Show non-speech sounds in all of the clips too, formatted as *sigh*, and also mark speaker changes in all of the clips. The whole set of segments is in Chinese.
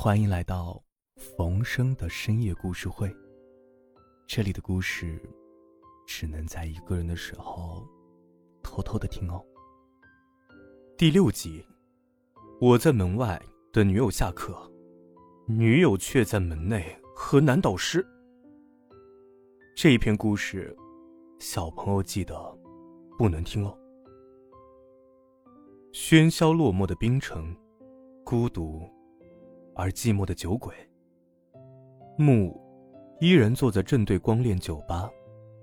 Speaker 1: 欢迎来到冯生的深夜故事会。这里的故事只能在一个人的时候偷偷的听哦。第六集，我在门外等女友下课，女友却在门内和男导师。这一篇故事，小朋友记得不能听哦。喧嚣落寞的冰城，孤独。而寂寞的酒鬼。木依然坐在正对光链酒吧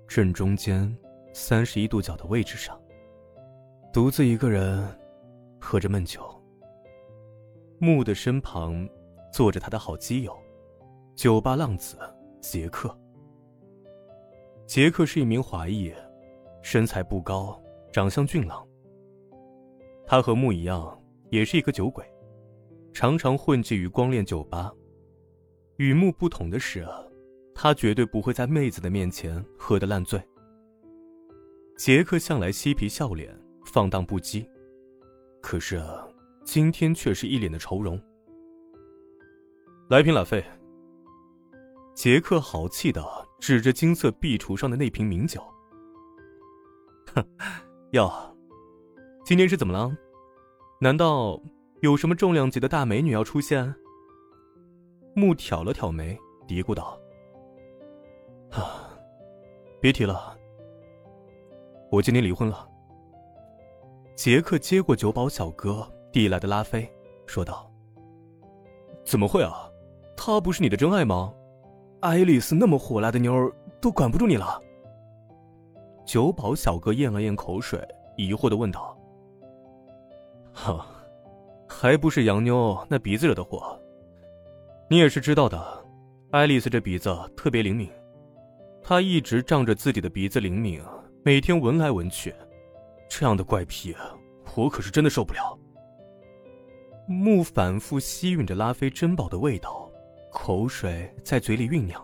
Speaker 1: 正中间三十一度角的位置上，独自一个人喝着闷酒。木的身旁坐着他的好基友，酒吧浪子杰克。杰克是一名华裔，身材不高，长相俊朗。他和木一样，也是一个酒鬼。常常混迹于光恋酒吧。与木不同的是，他绝对不会在妹子的面前喝得烂醉。杰克向来嬉皮笑脸，放荡不羁，可是啊今天却是一脸的愁容。来瓶拉菲。杰克豪气的指着金色壁橱上的那瓶名酒。哼，哟，今天是怎么了？难道？有什么重量级的大美女要出现？木挑了挑眉，嘀咕道：“啊，别提了，我今天离婚了。”杰克接过酒保小哥递来的拉菲，说道：“怎么会啊？她不是你的真爱吗？爱丽丝那么火辣的妞儿都管不住你了。”酒保小哥咽了咽口水，疑惑的问道：“哈。”还不是洋妞那鼻子惹的祸。你也是知道的，爱丽丝这鼻子特别灵敏，她一直仗着自己的鼻子灵敏，每天闻来闻去，这样的怪癖，我可是真的受不了。木反复吸吮着拉菲珍宝的味道，口水在嘴里酝酿。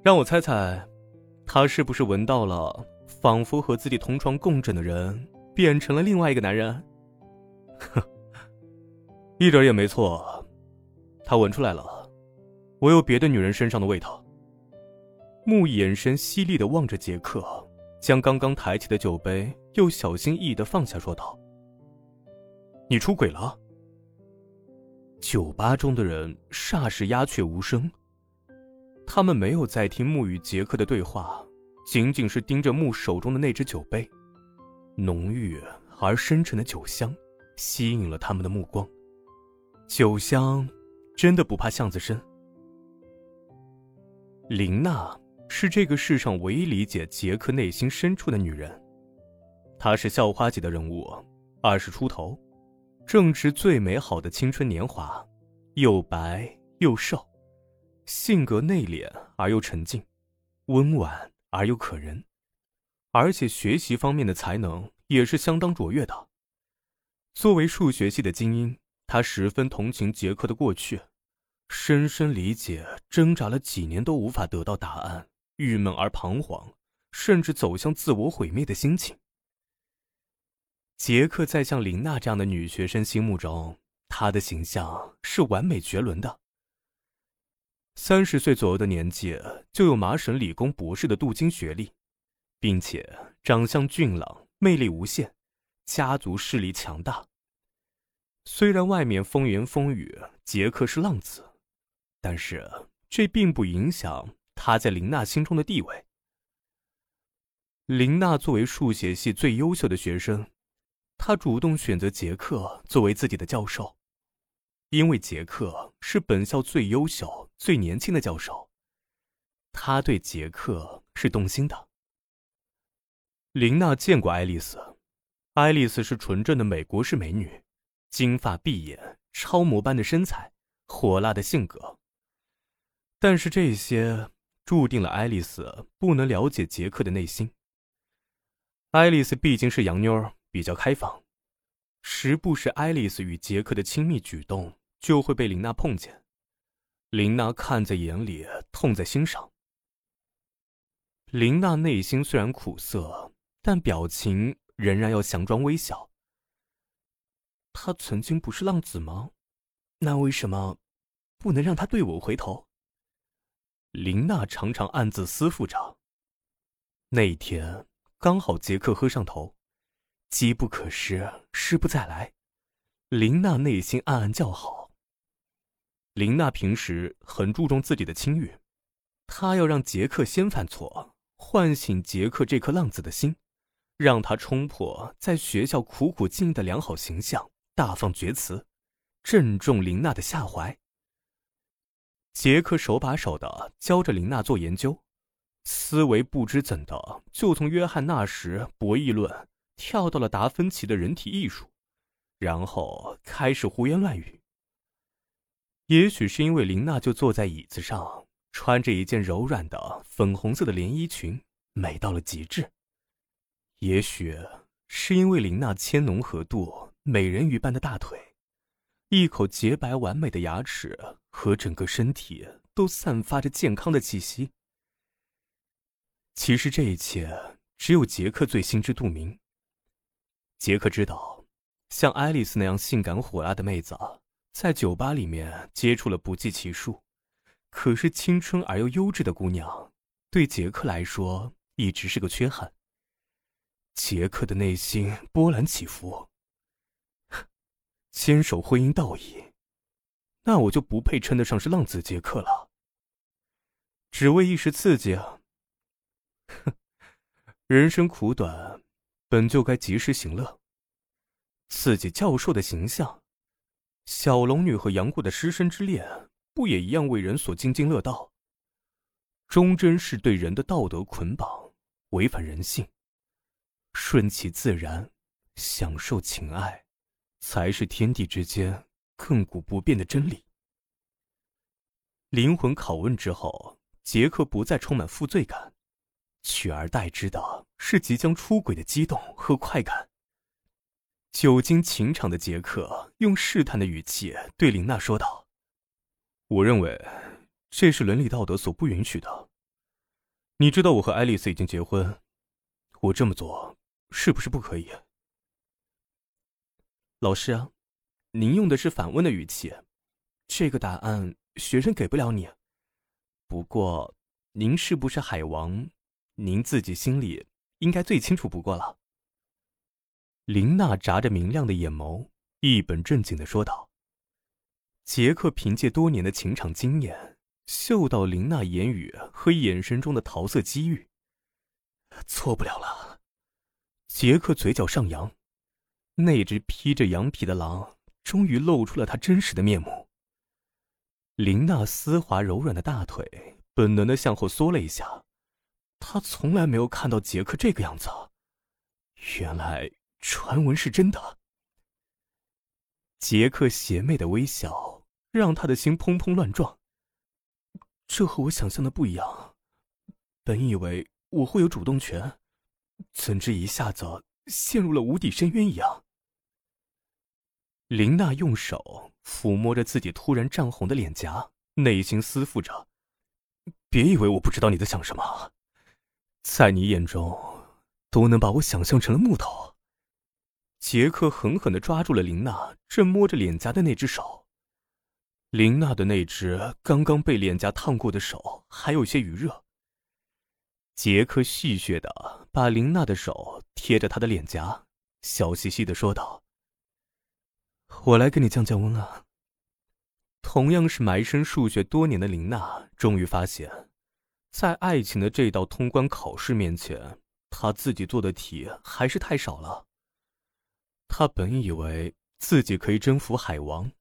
Speaker 1: 让我猜猜，他是不是闻到了仿佛和自己同床共枕的人变成了另外一个男人？哼，*laughs* 一点也没错，他闻出来了，我有别的女人身上的味道。木眼神犀利的望着杰克，将刚刚抬起的酒杯又小心翼翼的放下，说道：“你出轨了。”酒吧中的人霎时鸦雀无声，他们没有在听木与杰克的对话，仅仅是盯着木手中的那只酒杯，浓郁而深沉的酒香。吸引了他们的目光。酒香，真的不怕巷子深。林娜是这个世上唯一理解杰克内心深处的女人。她是校花级的人物，二十出头，正值最美好的青春年华，又白又瘦，性格内敛而又沉静，温婉而又可人，而且学习方面的才能也是相当卓越的。作为数学系的精英，他十分同情杰克的过去，深深理解挣扎了几年都无法得到答案、郁闷而彷徨，甚至走向自我毁灭的心情。杰克在像林娜这样的女学生心目中，他的形象是完美绝伦的。三十岁左右的年纪就有麻省理工博士的镀金学历，并且长相俊朗，魅力无限。家族势力强大。虽然外面风言风语，杰克是浪子，但是这并不影响他在林娜心中的地位。林娜作为数学系最优秀的学生，她主动选择杰克作为自己的教授，因为杰克是本校最优秀、最年轻的教授，她对杰克是动心的。林娜见过爱丽丝。爱丽丝是纯正的美国式美女，金发碧眼，超模般的身材，火辣的性格。但是这些注定了爱丽丝不能了解杰克的内心。爱丽丝毕竟是洋妞，比较开放，时不时爱丽丝与杰克的亲密举动就会被琳娜碰见，琳娜看在眼里，痛在心上。琳娜内心虽然苦涩，但表情。仍然要强装微笑。他曾经不是浪子吗？那为什么不能让他对我回头？林娜常常暗自思妇着。那一天刚好杰克喝上头，机不可失，失不再来。林娜内心暗暗叫好。林娜平时很注重自己的清誉，她要让杰克先犯错，唤醒杰克这颗浪子的心，让他冲破在学校苦苦经营的良好形象，大放厥词，正中林娜的下怀。杰克手把手的教着林娜做研究，思维不知怎的就从约翰纳什博弈论跳到了达芬奇的人体艺术，然后开始胡言乱语。也许是因为林娜就坐在椅子上，穿着一件柔软的粉红色的连衣裙，美到了极致；也许是因为林娜纤浓合度、美人鱼般的大腿。一口洁白完美的牙齿和整个身体都散发着健康的气息。其实这一切只有杰克最心知肚明。杰克知道，像爱丽丝那样性感火辣的妹子，在酒吧里面接触了不计其数，可是青春而又优质的姑娘，对杰克来说一直是个缺憾。杰克的内心波澜起伏。坚守婚姻道义，那我就不配称得上是浪子杰克了。只为一时刺激啊！哼，*laughs* 人生苦短，本就该及时行乐。刺激教授的形象，小龙女和杨过的师生之恋，不也一样为人所津津乐道？忠贞是对人的道德捆绑，违反人性。顺其自然，享受情爱。才是天地之间亘古不变的真理。灵魂拷问之后，杰克不再充满负罪感，取而代之的是即将出轨的激动和快感。久经情场的杰克用试探的语气对林娜说道：“我认为，这是伦理道德所不允许的。你知道我和爱丽丝已经结婚，我这么做是不是不可以？”老师，您用的是反问的语气，这个答案学生给不了你。不过，您是不是海王，您自己心里应该最清楚不过了。林娜眨着明亮的眼眸，一本正经的说道。杰克凭借多年的情场经验，嗅到林娜言语和眼神中的桃色机遇。错不了了，杰克嘴角上扬。那只披着羊皮的狼终于露出了它真实的面目。林娜丝滑柔软的大腿本能的向后缩了一下，她从来没有看到杰克这个样子。原来传闻是真的。杰克邪魅的微笑让他的心砰砰乱撞。这和我想象的不一样。本以为我会有主动权，怎知一下子陷入了无底深渊一样。林娜用手抚摸着自己突然涨红的脸颊，内心思妇着：“别以为我不知道你在想什么，在你眼中，都能把我想象成了木头。”杰克狠狠的抓住了林娜正摸着脸颊的那只手。林娜的那只刚刚被脸颊烫过的手还有些余热。杰克戏谑的把林娜的手贴着他的脸颊，笑嘻嘻的说道。我来给你降降温啊。同样是埋身数学多年的林娜，终于发现，在爱情的这道通关考试面前，她自己做的题还是太少了。她本以为自己可以征服海王，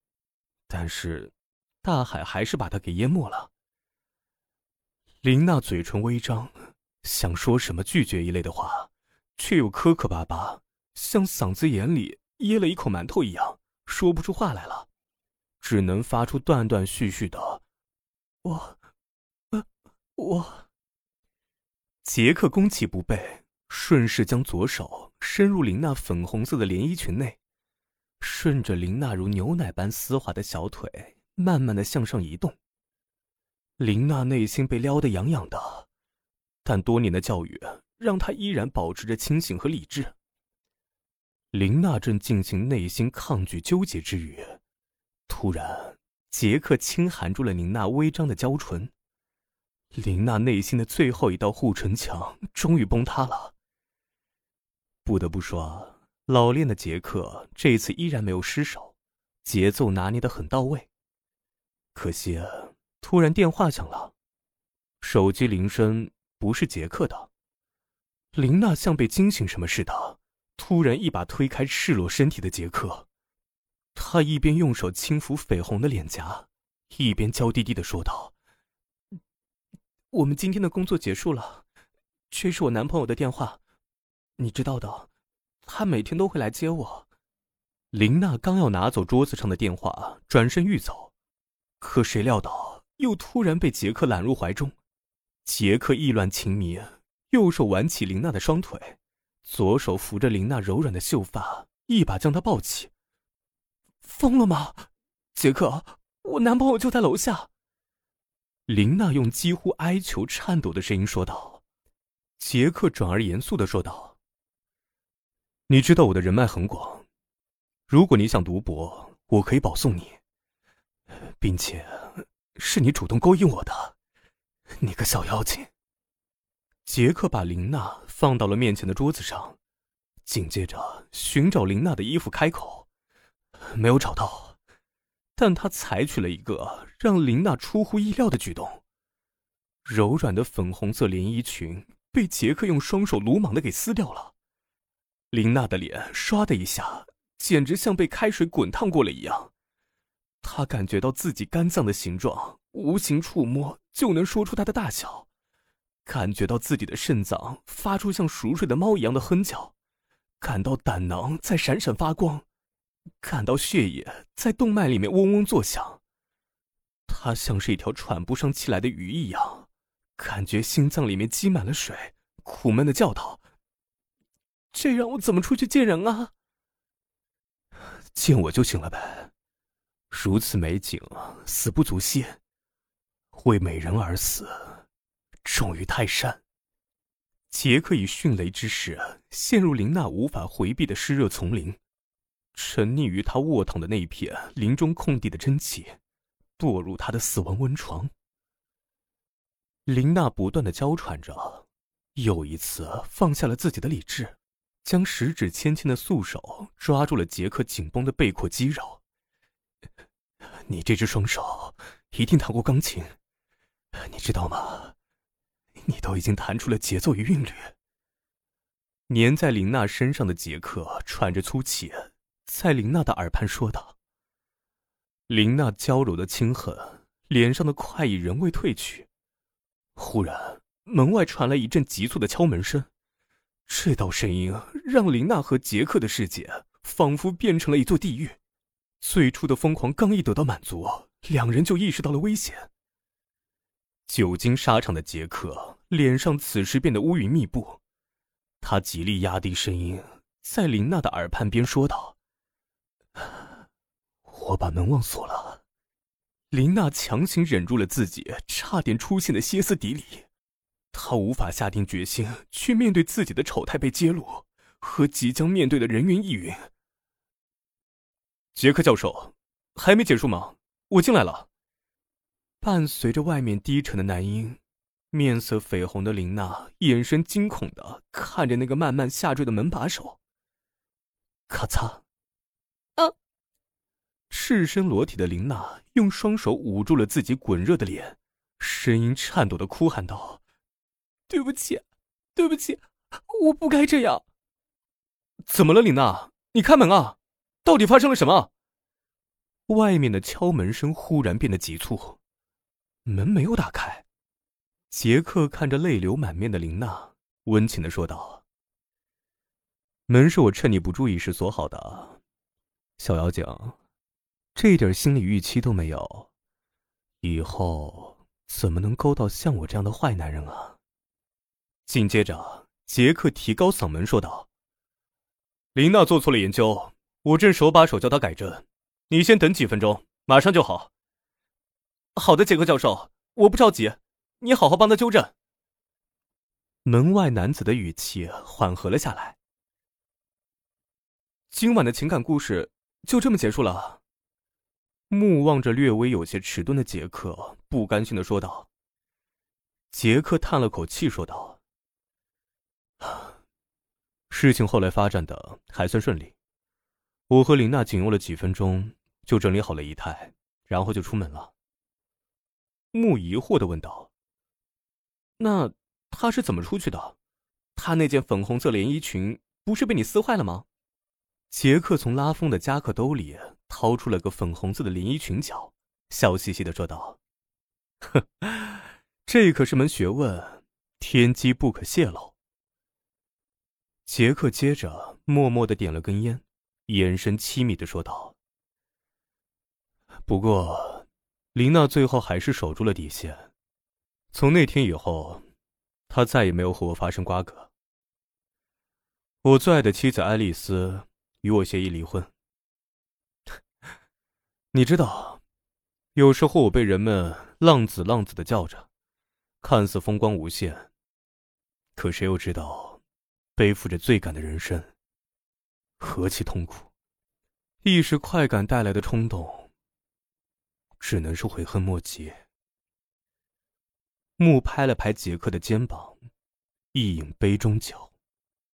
Speaker 1: 但是，大海还是把她给淹没了。林娜嘴唇微张，想说什么拒绝一类的话，却又磕磕巴巴，像嗓子眼里噎了一口馒头一样。说不出话来了，只能发出断断续续的“我，呃，我。”杰克攻其不备，顺势将左手伸入林娜粉红色的连衣裙内，顺着林娜如牛奶般丝滑的小腿，慢慢的向上移动。林娜内心被撩得痒痒的，但多年的教育让他依然保持着清醒和理智。林娜正进行内心抗拒纠结之余，突然，杰克轻含住了林娜微张的娇唇。林娜内心的最后一道护城墙终于崩塌了。不得不说，老练的杰克这次依然没有失手，节奏拿捏的很到位。可惜，突然电话响了，手机铃声不是杰克的。琳娜像被惊醒什么似的，突然一把推开赤裸身体的杰克，她一边用手轻抚绯红的脸颊，一边娇滴滴的说道：“我们今天的工作结束了，这是我男朋友的电话，你知道的，他每天都会来接我。”琳娜刚要拿走桌子上的电话，转身欲走，可谁料到又突然被杰克揽入怀中，杰克意乱情迷。右手挽起琳娜的双腿，左手扶着琳娜柔软的秀发，一把将她抱起。疯了吗，杰克？我男朋友就在楼下。琳娜用几乎哀求、颤抖的声音说道。杰克转而严肃的说道：“你知道我的人脉很广，如果你想读博，我可以保送你，并且是你主动勾引我的，你个小妖精。”杰克把琳娜放到了面前的桌子上，紧接着寻找琳娜的衣服，开口：“没有找到。”但他采取了一个让琳娜出乎意料的举动。柔软的粉红色连衣裙被杰克用双手鲁莽的给撕掉了，琳娜的脸唰的一下，简直像被开水滚烫过了一样。她感觉到自己肝脏的形状，无形触摸就能说出它的大小。感觉到自己的肾脏发出像熟睡的猫一样的哼叫，感到胆囊在闪闪发光，感到血液在动脉里面嗡嗡作响。他像是一条喘不上气来的鱼一样，感觉心脏里面积满了水，苦闷的叫道：“这让我怎么出去见人啊？见我就行了呗，如此美景，死不足惜，为美人而死。”重于泰山。杰克以迅雷之势陷入琳娜无法回避的湿热丛林，沉溺于她卧躺的那一片林中空地的真气，堕入她的死亡温床。琳娜不断的娇喘着，又一次放下了自己的理智，将十指纤纤的素手抓住了杰克紧绷的背阔肌肉。*laughs* 你这只双手一定弹过钢琴，你知道吗？你都已经弹出了节奏与韵律。粘在林娜身上的杰克喘着粗气，在林娜的耳畔说道。林娜娇柔的轻哼，脸上的快意仍未褪去。忽然，门外传来一阵急促的敲门声，这道声音让林娜和杰克的世界仿佛变成了一座地狱。最初的疯狂刚一得到满足，两人就意识到了危险。久经沙场的杰克脸上此时变得乌云密布，他极力压低声音，在琳娜的耳畔边说道：“我把门忘锁了。”琳娜强行忍住了自己差点出现的歇斯底里，她无法下定决心去面对自己的丑态被揭露和即将面对的人云亦云。杰克教授，还没结束吗？我进来了。伴随着外面低沉的男音，面色绯红的林娜眼神惊恐的看着那个慢慢下坠的门把手。咔嚓！
Speaker 2: 啊！
Speaker 1: 赤身裸体的林娜用双手捂住了自己滚热的脸，声音颤抖的哭喊道：“
Speaker 2: 对不起，对不起，我不该这样。”
Speaker 1: 怎么了，林娜？你开门啊！到底发生了什么？外面的敲门声忽然变得急促。门没有打开，杰克看着泪流满面的琳娜，温情的说道：“门是我趁你不注意时锁好的，小妖精，这点心理预期都没有，以后怎么能勾到像我这样的坏男人啊？”紧接着，杰克提高嗓门说道：“琳娜做错了研究，我正手把手教她改正，你先等几分钟，马上就好。”
Speaker 2: 好的，杰克教授，我不着急，你好好帮他纠正。
Speaker 1: 门外男子的语气缓和了下来。
Speaker 2: 今晚的情感故事就这么结束了。
Speaker 1: 目望着略微有些迟钝的杰克，不甘心的说道。杰克叹了口气，说道：“ *sighs* 事情后来发展的还算顺利，我和林娜仅用了几分钟就整理好了仪态，然后就出门了。”
Speaker 2: 木疑惑的问道：“那他是怎么出去的？他那件粉红色连衣裙不是被你撕坏了吗？”
Speaker 1: 杰克从拉风的夹克兜里掏出了个粉红色的连衣裙角，笑嘻嘻的说道：“呵。”这可是门学问，天机不可泄露。杰克接着默默的点了根烟，眼神凄迷的说道：“不过，林娜最后还是守住了底线。从那天以后，她再也没有和我发生瓜葛。我最爱的妻子爱丽丝与我协议离婚。*laughs* 你知道，有时候我被人们‘浪子’‘浪子’的叫着。”看似风光无限，可谁又知道，背负着罪感的人生何其痛苦？一时快感带来的冲动，只能是悔恨莫及。木拍了拍杰克的肩膀，一饮杯中酒。